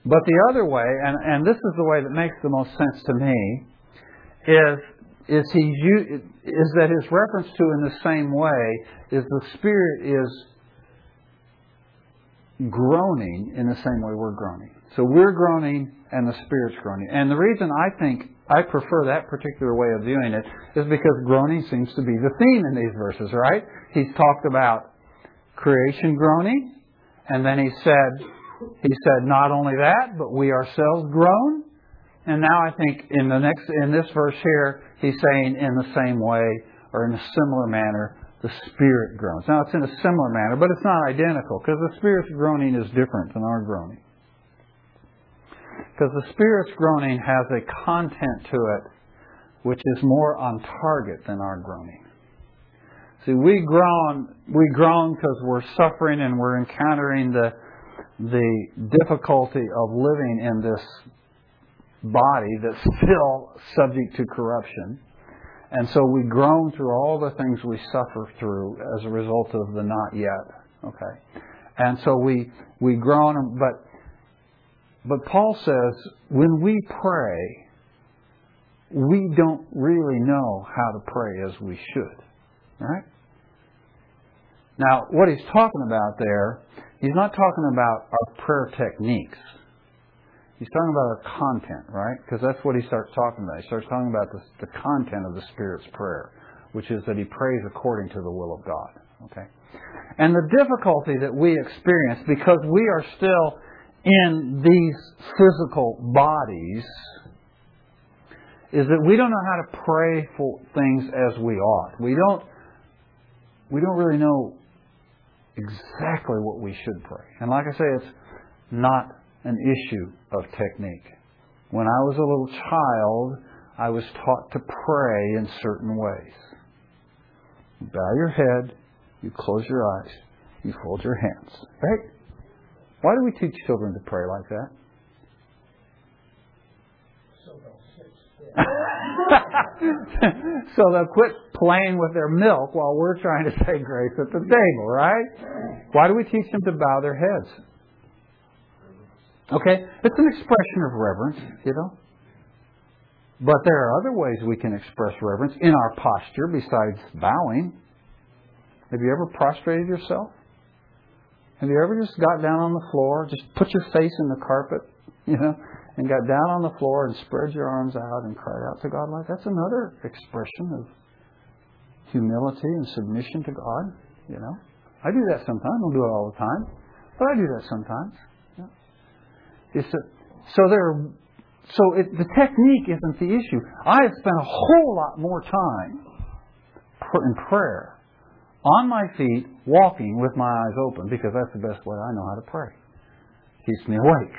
But the other way, and, and this is the way that makes the most sense to me, is is he is that his reference to in the same way is the Spirit is groaning in the same way we're groaning. So we're groaning and the Spirit's groaning. And the reason I think I prefer that particular way of viewing it is because groaning seems to be the theme in these verses, right? He's talked about creation groaning, and then he said he said, not only that, but we ourselves groan. And now I think in the next, in this verse here, he's saying in the same way or in a similar manner, the Spirit groans. Now it's in a similar manner, but it's not identical because the Spirit's groaning is different than our groaning. Because the Spirit's groaning has a content to it which is more on target than our groaning. See, we groan, we groan because we're suffering and we're encountering the the difficulty of living in this body that's still subject to corruption. And so we groan through all the things we suffer through as a result of the not yet. Okay. And so we, we groan, but, but Paul says when we pray, we don't really know how to pray as we should. Right? Now, what he's talking about there He's not talking about our prayer techniques. He's talking about our content, right? Because that's what he starts talking about. He starts talking about the, the content of the Spirit's prayer, which is that he prays according to the will of God. Okay? And the difficulty that we experience because we are still in these physical bodies is that we don't know how to pray for things as we ought. We don't we don't really know exactly what we should pray. And like I say, it's not an issue of technique. When I was a little child, I was taught to pray in certain ways. You bow your head, you close your eyes, you fold your hands. Right? Why do we teach children to pray like that? so they'll quit playing with their milk while we're trying to say grace at the table, right? Why do we teach them to bow their heads? Okay, it's an expression of reverence, you know. But there are other ways we can express reverence in our posture besides bowing. Have you ever prostrated yourself? Have you ever just got down on the floor, just put your face in the carpet, you know, and got down on the floor and spread your arms out and cried out to God like that's another expression of humility and submission to God, you know. I do that sometimes. I don't do it all the time, but I do that sometimes. It's a, so there. So it, the technique isn't the issue. I have spent a whole lot more time in prayer, on my feet, walking with my eyes open, because that's the best way I know how to pray keeps me awake.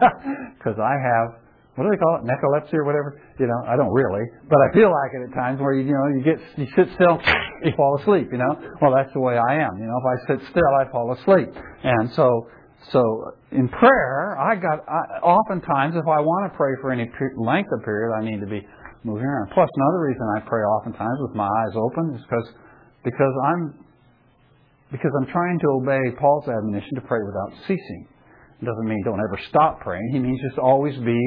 Because I have, what do they call it, narcolepsy or whatever? You know, I don't really, but I feel like it at times where you, you know, you get, you sit still, you fall asleep, you know? Well, that's the way I am. You know, if I sit still, I fall asleep. And so, so in prayer, I got, I, oftentimes if I want to pray for any length of period, I need to be moving around. Plus, another reason I pray oftentimes with my eyes open is because, because I'm, because I'm trying to obey Paul's admonition to pray without ceasing doesn't mean don't ever stop praying. He means just always be,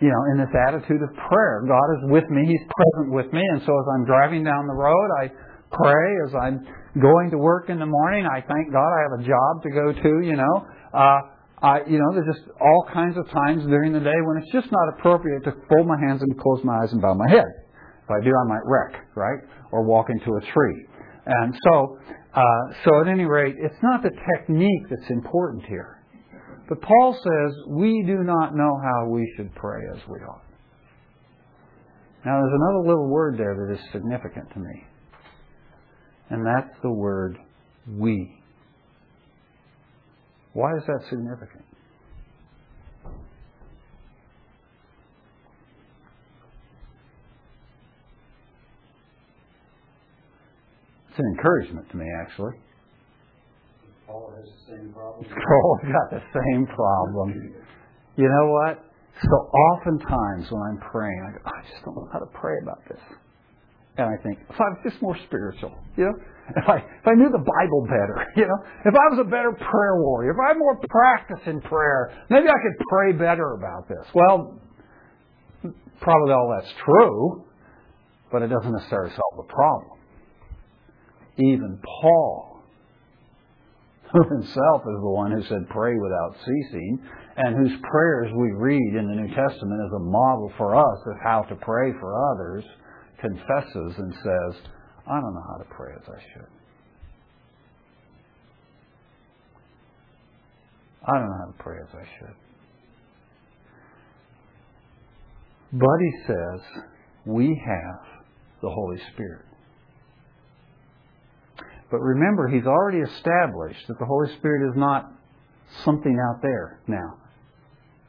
you know, in this attitude of prayer. God is with me. He's present with me. And so as I'm driving down the road, I pray. As I'm going to work in the morning, I thank God I have a job to go to, you know. Uh, I, you know, there's just all kinds of times during the day when it's just not appropriate to fold my hands and close my eyes and bow my head. If I do, I might wreck, right? Or walk into a tree. And so, uh, so at any rate, it's not the technique that's important here. But Paul says we do not know how we should pray as we ought. Now, there's another little word there that is significant to me, and that's the word we. Why is that significant? It's an encouragement to me, actually. Paul has the same problem. Paul's got the same problem. You know what? So oftentimes when I'm praying, I go, I just don't know how to pray about this. And I think, if I was just more spiritual, you know, if I if I knew the Bible better, you know, if I was a better prayer warrior, if I had more practice in prayer, maybe I could pray better about this. Well, probably all that's true, but it doesn't necessarily solve the problem. Even Paul, who himself is the one who said, pray without ceasing, and whose prayers we read in the New Testament as a model for us of how to pray for others, confesses and says, I don't know how to pray as I should. I don't know how to pray as I should. But he says, we have the Holy Spirit. But remember, he's already established that the Holy Spirit is not something out there now.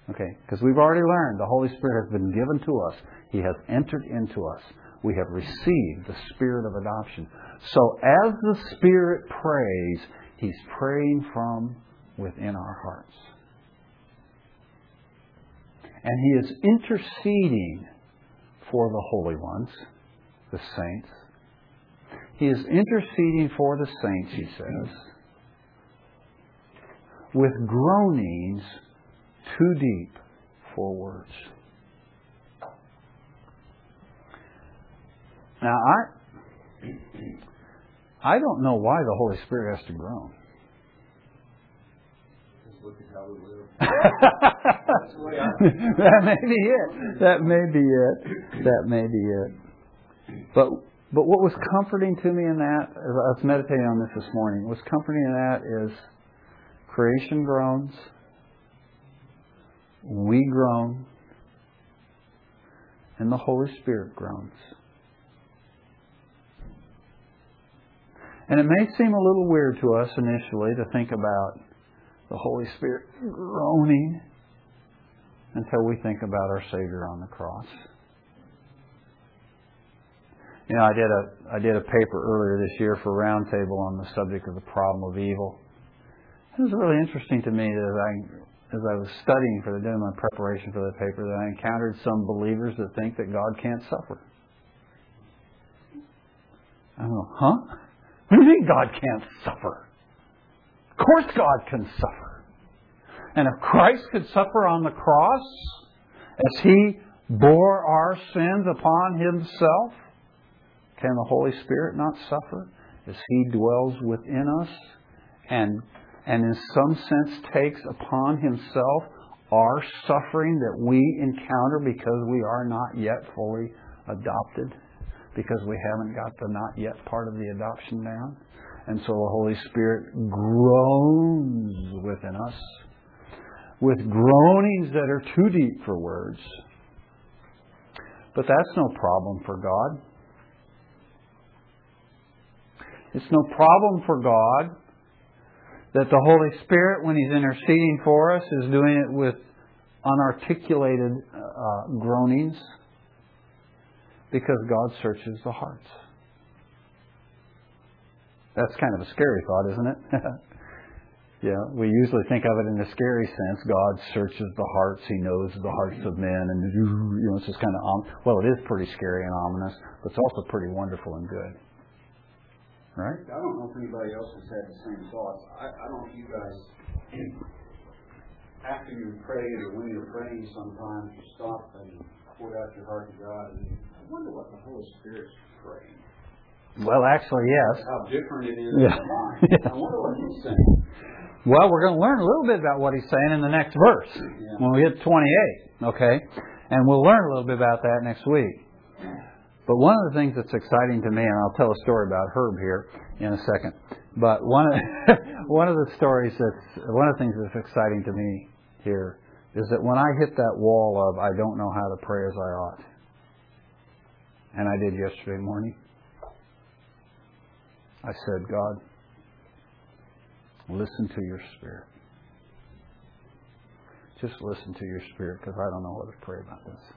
Okay? Because we've already learned the Holy Spirit has been given to us. He has entered into us. We have received the Spirit of adoption. So as the Spirit prays, He's praying from within our hearts. And He is interceding for the holy ones, the saints, he is interceding for the saints, he says, with groanings too deep for words. Now, I, I don't know why the Holy Spirit has to groan. that may be it. That may be it. That may be it. But but what was comforting to me in that, as I was meditating on this this morning, what's comforting in that is creation groans, we groan, and the Holy Spirit groans. And it may seem a little weird to us initially to think about the Holy Spirit groaning until we think about our Savior on the cross. You know, I did a I did a paper earlier this year for Roundtable on the subject of the problem of evil. It was really interesting to me that I as I was studying for the doing my preparation for the paper that I encountered some believers that think that God can't suffer. I go, huh? What do you mean God can't suffer? Of course God can suffer. And if Christ could suffer on the cross as he bore our sins upon himself, can the Holy Spirit not suffer as He dwells within us and, and in some sense takes upon Himself our suffering that we encounter because we are not yet fully adopted, because we haven't got the not yet part of the adoption down? And so the Holy Spirit groans within us with groanings that are too deep for words. But that's no problem for God. It's no problem for God that the Holy Spirit, when He's interceding for us, is doing it with unarticulated uh, groanings because God searches the hearts. That's kind of a scary thought, isn't it? yeah, we usually think of it in a scary sense. God searches the hearts; He knows the hearts of men, and you know, it's just kind of well, it is pretty scary and ominous, but it's also pretty wonderful and good. Right? I don't know if anybody else has had the same thoughts. I, I don't know if you guys, after you pray or when you're praying, sometimes you stop and pour out your heart to God. And I wonder what the Holy Spirit's praying. Well, actually, yes. How different it is yeah. yeah. I wonder what he's saying. Well, we're going to learn a little bit about what he's saying in the next verse yeah. when we hit 28, okay? And we'll learn a little bit about that next week. But one of the things that's exciting to me, and I'll tell a story about Herb here in a second. But one of one of the stories that's one of the things that's exciting to me here is that when I hit that wall of I don't know how to pray as I ought, and I did yesterday morning, I said, God, listen to your spirit. Just listen to your spirit because I don't know what to pray about this.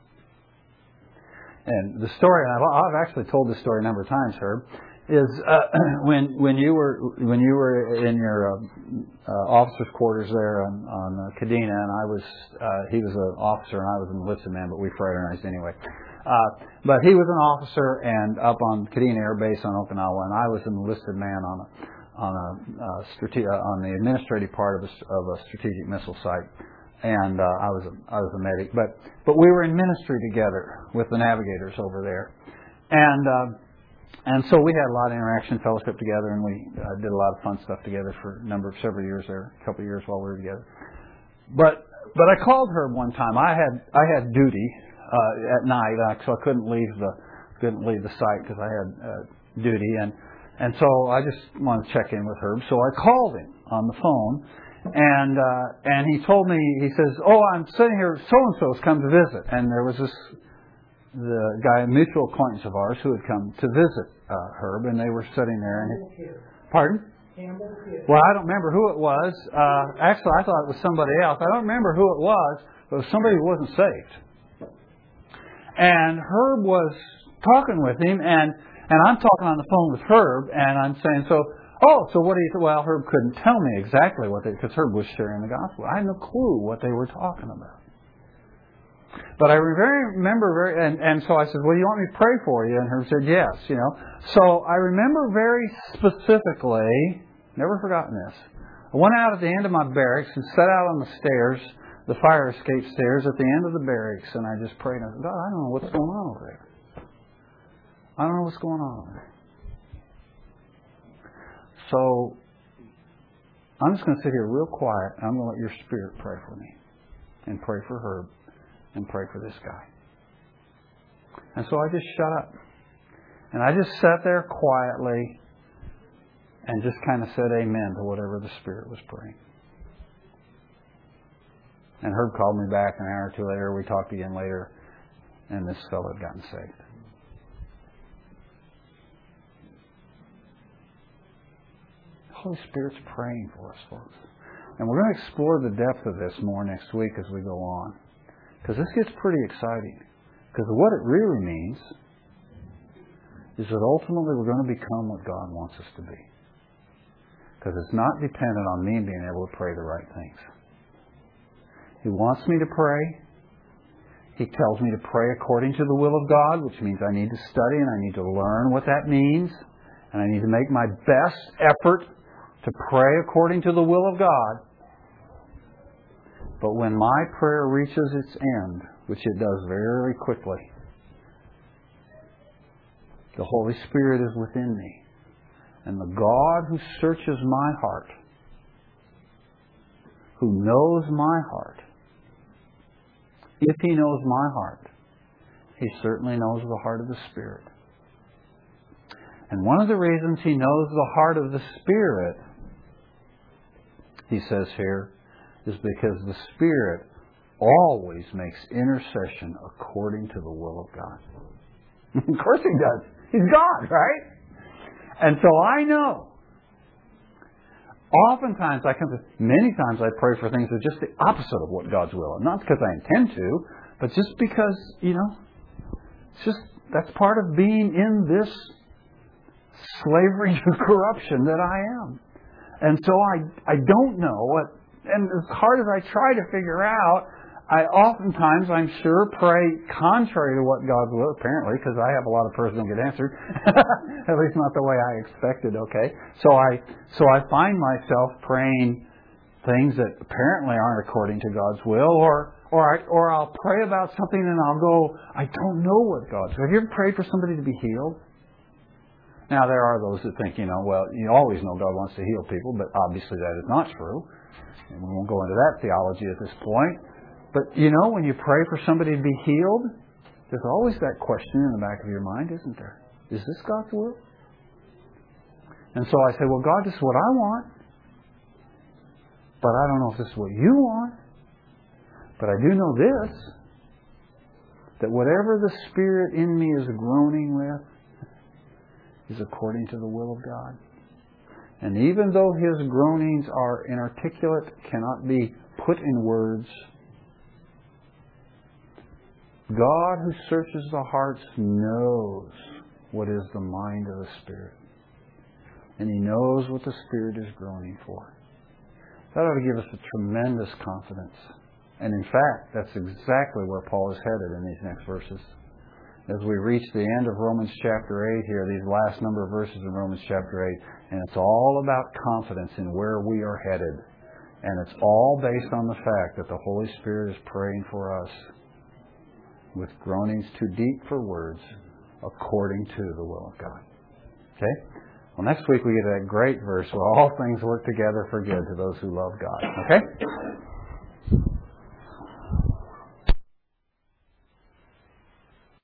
And the story, and I've, actually told this story a number of times, Herb, is uh, when when you were when you were in your uh, uh, officers' quarters there on, on uh, Kadena, and I was uh, he was an officer and I was an enlisted man, but we fraternized anyway. Uh, but he was an officer and up on Kadena Air Base on Okinawa, and I was an enlisted man on a on a uh, strate- uh, on the administrative part of a, of a strategic missile site and uh, I was a, I was a medic. But but we were in ministry together with the navigators over there, and uh, and so we had a lot of interaction, fellowship together, and we uh, did a lot of fun stuff together for a number of several years there, a couple of years while we were together. But but I called her one time. I had I had duty uh, at night, uh, so I couldn't leave the couldn't leave the site because I had uh, duty, and and so I just wanted to check in with Herb. So I called him on the phone and uh, and he told me he says, "Oh, I'm sitting here. So and so's come to visit." And there was this the guy, a mutual acquaintance of ours, who had come to visit uh, Herb, and they were sitting there. And he, pardon? Well, I don't remember who it was. Uh, actually, I thought it was somebody else. I don't remember who it was, but it was somebody who wasn't saved. And Herb was talking with him, and and I'm talking on the phone with Herb, and I'm saying, so Oh, so what do you? Well, Herb couldn't tell me exactly what they because Herb was sharing the gospel. I had no clue what they were talking about. But I remember very, and, and so I said, "Well, you want me to pray for you?" And Herb said, "Yes." You know, so I remember very specifically. Never forgotten this. I went out at the end of my barracks and sat out on the stairs, the fire escape stairs at the end of the barracks, and I just prayed. I said, "God, I don't know what's going on over there. I don't know what's going on over there." So I'm just going to sit here real quiet and I'm going to let your spirit pray for me and pray for Herb and pray for this guy. And so I just shut up. And I just sat there quietly and just kind of said amen to whatever the Spirit was praying. And Herb called me back an hour or two later. We talked again later, and this fellow had gotten saved. Holy Spirit's praying for us, folks. And we're going to explore the depth of this more next week as we go on. Because this gets pretty exciting. Because what it really means is that ultimately we're going to become what God wants us to be. Because it's not dependent on me being able to pray the right things. He wants me to pray. He tells me to pray according to the will of God, which means I need to study and I need to learn what that means. And I need to make my best effort to pray according to the will of God. But when my prayer reaches its end, which it does very quickly, the Holy Spirit is within me. And the God who searches my heart, who knows my heart, if He knows my heart, He certainly knows the heart of the Spirit. And one of the reasons He knows the heart of the Spirit he says here, is because the Spirit always makes intercession according to the will of God. of course He does. He's God, right? And so I know. Oftentimes I come to, many times I pray for things that are just the opposite of what God's will. And not because I intend to, but just because, you know, it's just, that's part of being in this slavery to corruption that I am. And so I, I don't know what, and as hard as I try to figure out, I oftentimes, I'm sure, pray contrary to what God will, apparently, because I have a lot of prayers don't get answered. At least not the way I expected, okay? So I, so I find myself praying things that apparently aren't according to God's will, or, or, I, or I'll pray about something and I'll go, I don't know what God's will. Have you ever prayed for somebody to be healed? Now, there are those that think, you know, well, you always know God wants to heal people, but obviously that is not true. And we won't go into that theology at this point. But, you know, when you pray for somebody to be healed, There's always that question in the back of your mind, isn't there? Is this God's will? And so I say, well, God, this is what I want. But I don't know if this is what you want. But I do know this that whatever the Spirit in me is groaning with is according to the will of God. And even though his groanings are inarticulate, cannot be put in words, God who searches the hearts knows what is the mind of the Spirit. And he knows what the Spirit is groaning for. That ought to give us a tremendous confidence. And in fact, that's exactly where Paul is headed in these next verses. As we reach the end of Romans chapter 8 here, these last number of verses in Romans chapter 8, and it's all about confidence in where we are headed. And it's all based on the fact that the Holy Spirit is praying for us with groanings too deep for words according to the will of God. Okay? Well, next week we get that great verse where all things work together for good to those who love God. Okay?